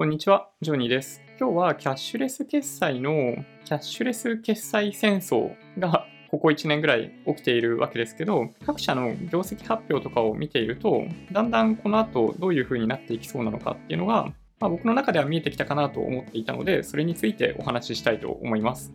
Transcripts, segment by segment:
こんにちは、ジョニーです。今日はキャッシュレス決済のキャッシュレス決済戦争がここ1年ぐらい起きているわけですけど、各社の業績発表とかを見ていると、だんだんこの後どういう風になっていきそうなのかっていうのが、まあ、僕の中では見えてきたかなと思っていたので、それについてお話ししたいと思います。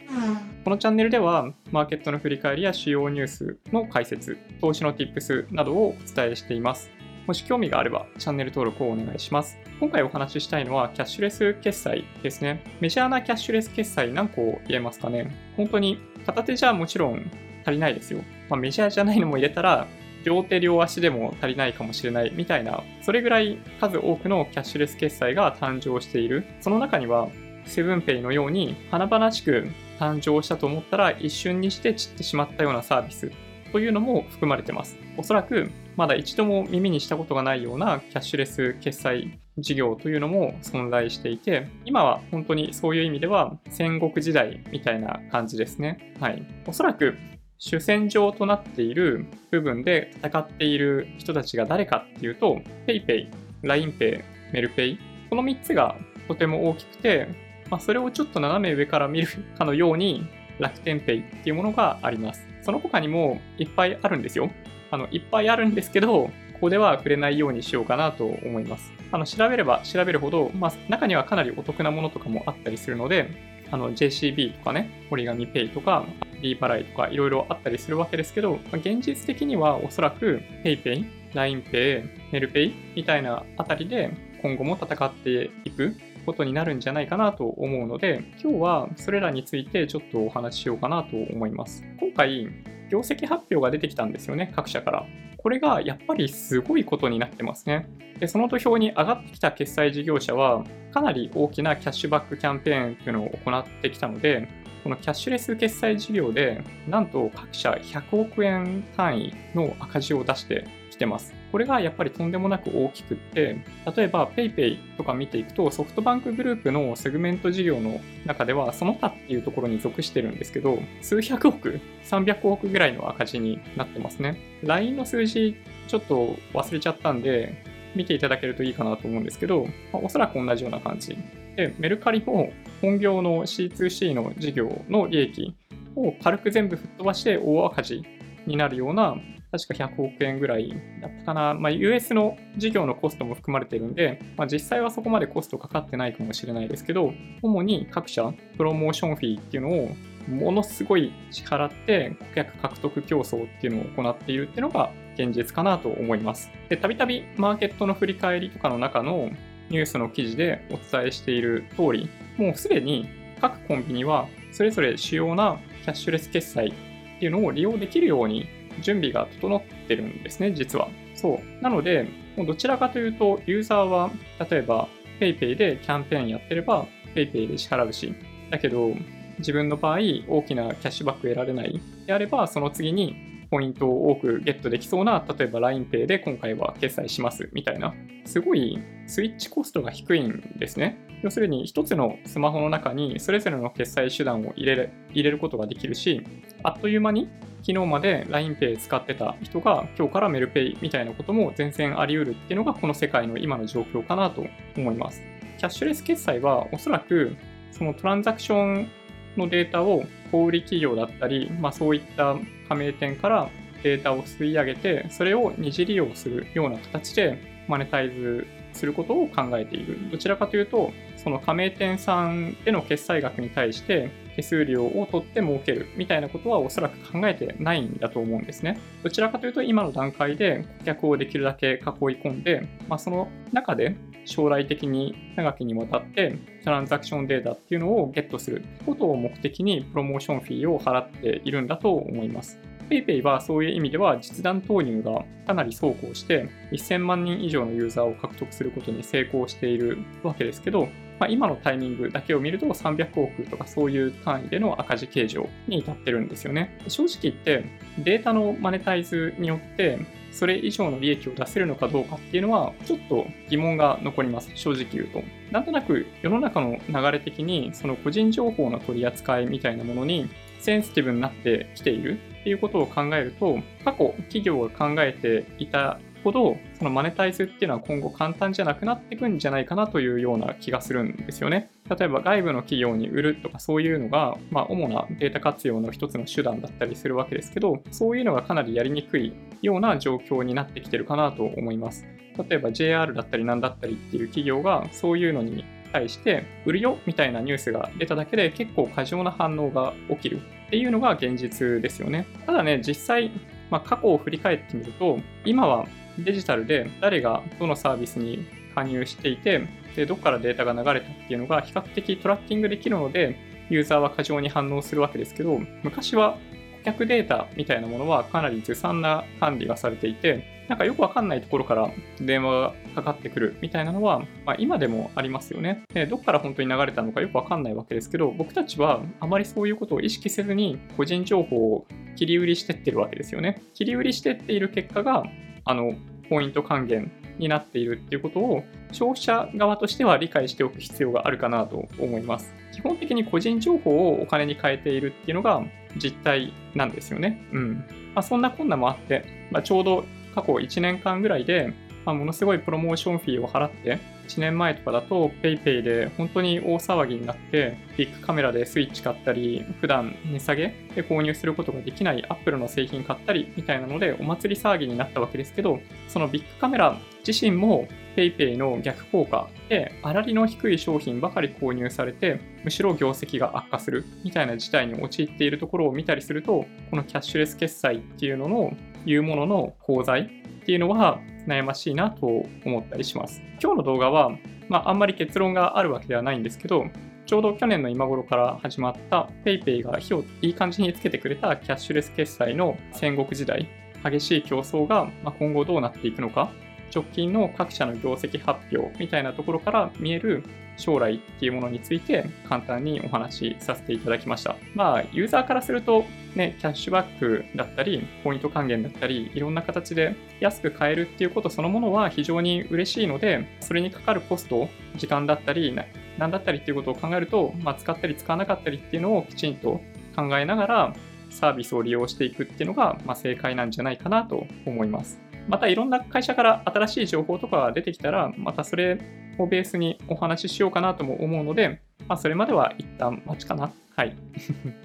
このチャンネルでは、マーケットの振り返りや主要ニュースの解説、投資の Tips などをお伝えしています。もし興味があれば、チャンネル登録をお願いします。今回お話ししたいのは、キャッシュレス決済ですね。メジャーなキャッシュレス決済何個入れますかね本当に片手じゃもちろん足りないですよ。まあ、メジャーじゃないのも入れたら、両手両足でも足りないかもしれないみたいな、それぐらい数多くのキャッシュレス決済が誕生している。その中には、セブンペイのように華々しく誕生したと思ったら一瞬にして散ってしまったようなサービスというのも含まれてます。おそらくまだ一度も耳にしたことがないようなキャッシュレス決済事業というのも存在していて、今は本当にそういう意味では戦国時代みたいな感じですね。はい。おそらく主戦場となっている部分で戦っている人たちが誰かっていうと、PayPay、LINEPay、MailPay、この3つがとても大きくて、まあ、それをちょっと斜め上から見るかのように楽天ペイっていうものがあります。その他にもいっぱいあるんですよ。あのいっぱいあるんですけど、ここでは触れないようにしようかなと思います。あの調べれば調べるほど、まあ、中にはかなりお得なものとかもあったりするので、あの JCB とかね、折り紙ペイとか、D 払いとかいろいろあったりするわけですけど、まあ、現実的にはおそらく PayPay、LINEPay、NELPay みたいなあたりで今後も戦っていくことになるんじゃないかなと思うので、今日はそれらについてちょっとお話ししようかなと思います。今回、業績発表が出てきたんですよね、各社から。これがやっぱりすごいことになってますね。で、その土俵に上がってきた決済事業者は、かなり大きなキャッシュバックキャンペーンというのを行ってきたので、このキャッシュレス決済事業で、なんと各社100億円単位の赤字を出してきてます。これがやっぱりとんでもなく大きくって、例えば PayPay とか見ていくと、ソフトバンクグループのセグメント事業の中では、その他っていうところに属してるんですけど、数百億、300億ぐらいの赤字になってますね。LINE の数字、ちょっと忘れちゃったんで、見ていただけるといいかなと思うんですけど、まあ、おそらく同じような感じ。で、メルカリも本業の C2C の事業の利益を軽く全部吹っ飛ばして大赤字になるような確か100億円ぐらいだったかな。まあ、US の事業のコストも含まれているんで、まあ、実際はそこまでコストかかってないかもしれないですけど、主に各社、プロモーションフィーっていうのをものすごい支払って顧客獲得競争っていうのを行っているっていうのが現実かなと思います。で、たびたびマーケットの振り返りとかの中のニュースの記事でお伝えしている通り、もうすでに各コンビニはそれぞれ主要なキャッシュレス決済っていうのを利用できるように準備が整ってるんですね、実は。そう。なので、もうどちらかというと、ユーザーは、例えば PayPay でキャンペーンやってれば PayPay で支払うし、だけど、自分の場合、大きなキャッシュバック得られないであれば、その次にポイントを多くゲットできそうな、例えば LINEPay で今回は決済しますみたいな、すごいスイッチコストが低いんですね。要するに一つのスマホの中にそれぞれの決済手段を入れる入れることができるし、あっという間に昨日まで LINEPay 使ってた人が今日から MailPay みたいなことも全然あり得るっていうのがこの世界の今の状況かなと思います。キャッシュレス決済はおそらくそのトランザクションのデータを小売企業だったり、まあ、そういった加盟店からデータを吸い上げて、それを二次利用するような形でマネタイズすることを考えている。どちらかというと、その加盟店さんでの決済額に対して手数料を取って儲けるみたいなことはおそらく考えてないんだと思うんですね。どちらかというと今の段階で顧客をできるだけ囲い込んで、まあ、その中で将来的に長きにわたってトランザクションデータっていうのをゲットすることを目的にプロモーションフィーを払っているんだと思います。PayPay はそういう意味では実弾投入がかなり走行して1000万人以上のユーザーを獲得することに成功しているわけですけど、まあ、今のタイミングだけを見ると300億とかそういう単位での赤字計上に至ってるんですよね。正直言ってデータのマネタイズによってそれ以上の利益を出せるのかどうかっていうのはちょっと疑問が残ります正直言うとなんとなく世の中の流れ的にその個人情報の取り扱いみたいなものにセンシティブになってきているっていうことを考えると過去企業が考えていたほど、そのマネタイズっていうのは今後簡単じゃなくなっていくんじゃないかなというような気がするんですよね。例えば外部の企業に売るとかそういうのが、まあ、主なデータ活用の一つの手段だったりするわけですけど、そういうのがかなりやりにくいような状況になってきてるかなと思います。例えば JR だったり何だったりっていう企業がそういうのに対して売るよみたいなニュースが出ただけで結構過剰な反応が起きるっていうのが現実ですよね。ただね、実際、まあ、過去を振り返ってみると、今はデジタルで誰がどのサービスに加入していて、でどこからデータが流れたっていうのが比較的トラッキングできるので、ユーザーは過剰に反応するわけですけど、昔は顧客データみたいなものはかなりずさんな管理がされていて、なんかよくわかんないところから電話がかかってくるみたいなのは、まあ、今でもありますよね。でどっから本当に流れたのかよくわかんないわけですけど、僕たちはあまりそういうことを意識せずに個人情報を切り売りしてってるわけですよね。切り売りしてっている結果が、あの、ポイント還元になっているっていうことを消費者側としては理解しておく必要があるかなと思います。基本的に個人情報をお金に変えているっていうのが実態なんですよね。うん。まあ、そんな困難もあって、まあ、ちょうど過去1年間ぐらいで、まあ、ものすごいプロモーションフィーを払って、1年前とかだと PayPay で本当に大騒ぎになって、ビッグカメラでスイッチ買ったり、普段値下げで購入することができない Apple の製品買ったりみたいなので、お祭り騒ぎになったわけですけど、そのビッグカメラ自身も PayPay の逆効果で、粗利の低い商品ばかり購入されて、むしろ業績が悪化するみたいな事態に陥っているところを見たりすると、このキャッシュレス決済っていうののいうものの功罪っていうのは悩ましいなと思ったりします。今日の動画は、まあ、あんまり結論があるわけではないんですけど、ちょうど去年の今頃から始まった PayPay が火をいい感じにつけてくれたキャッシュレス決済の戦国時代、激しい競争が今後どうなっていくのか、直近の各社の業績発表みたいなところから見える将来っていうものについて簡単にお話しさせていただきました。まあ、ユーザーからすると、ね、キャッシュバックだったり、ポイント還元だったり、いろんな形で安く買えるっていうことそのものは非常に嬉しいので、それにかかるコスト、時間だったり、何だったりっていうことを考えると、まあ、使ったり使わなかったりっていうのをきちんと考えながら、サービスを利用していくっていうのが、まあ、正解なんじゃないかなと思います。またいろんな会社から新しい情報とかが出てきたら、またそれをベースにお話ししようかなとも思うので、まあ、それまでは一旦待ちかな。はい。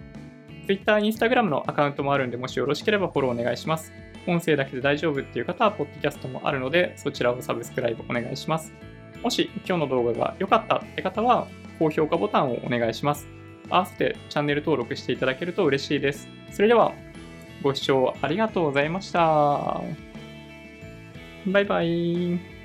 Twitter、Instagram のアカウントもあるんで、もしよろしければフォローお願いします。音声だけで大丈夫っていう方は、ポッドキャストもあるので、そちらをサブスクライブお願いします。もし今日の動画が良かったって方は、高評価ボタンをお願いします。合わせてチャンネル登録していただけると嬉しいです。それでは、ご視聴ありがとうございました。バイバイ。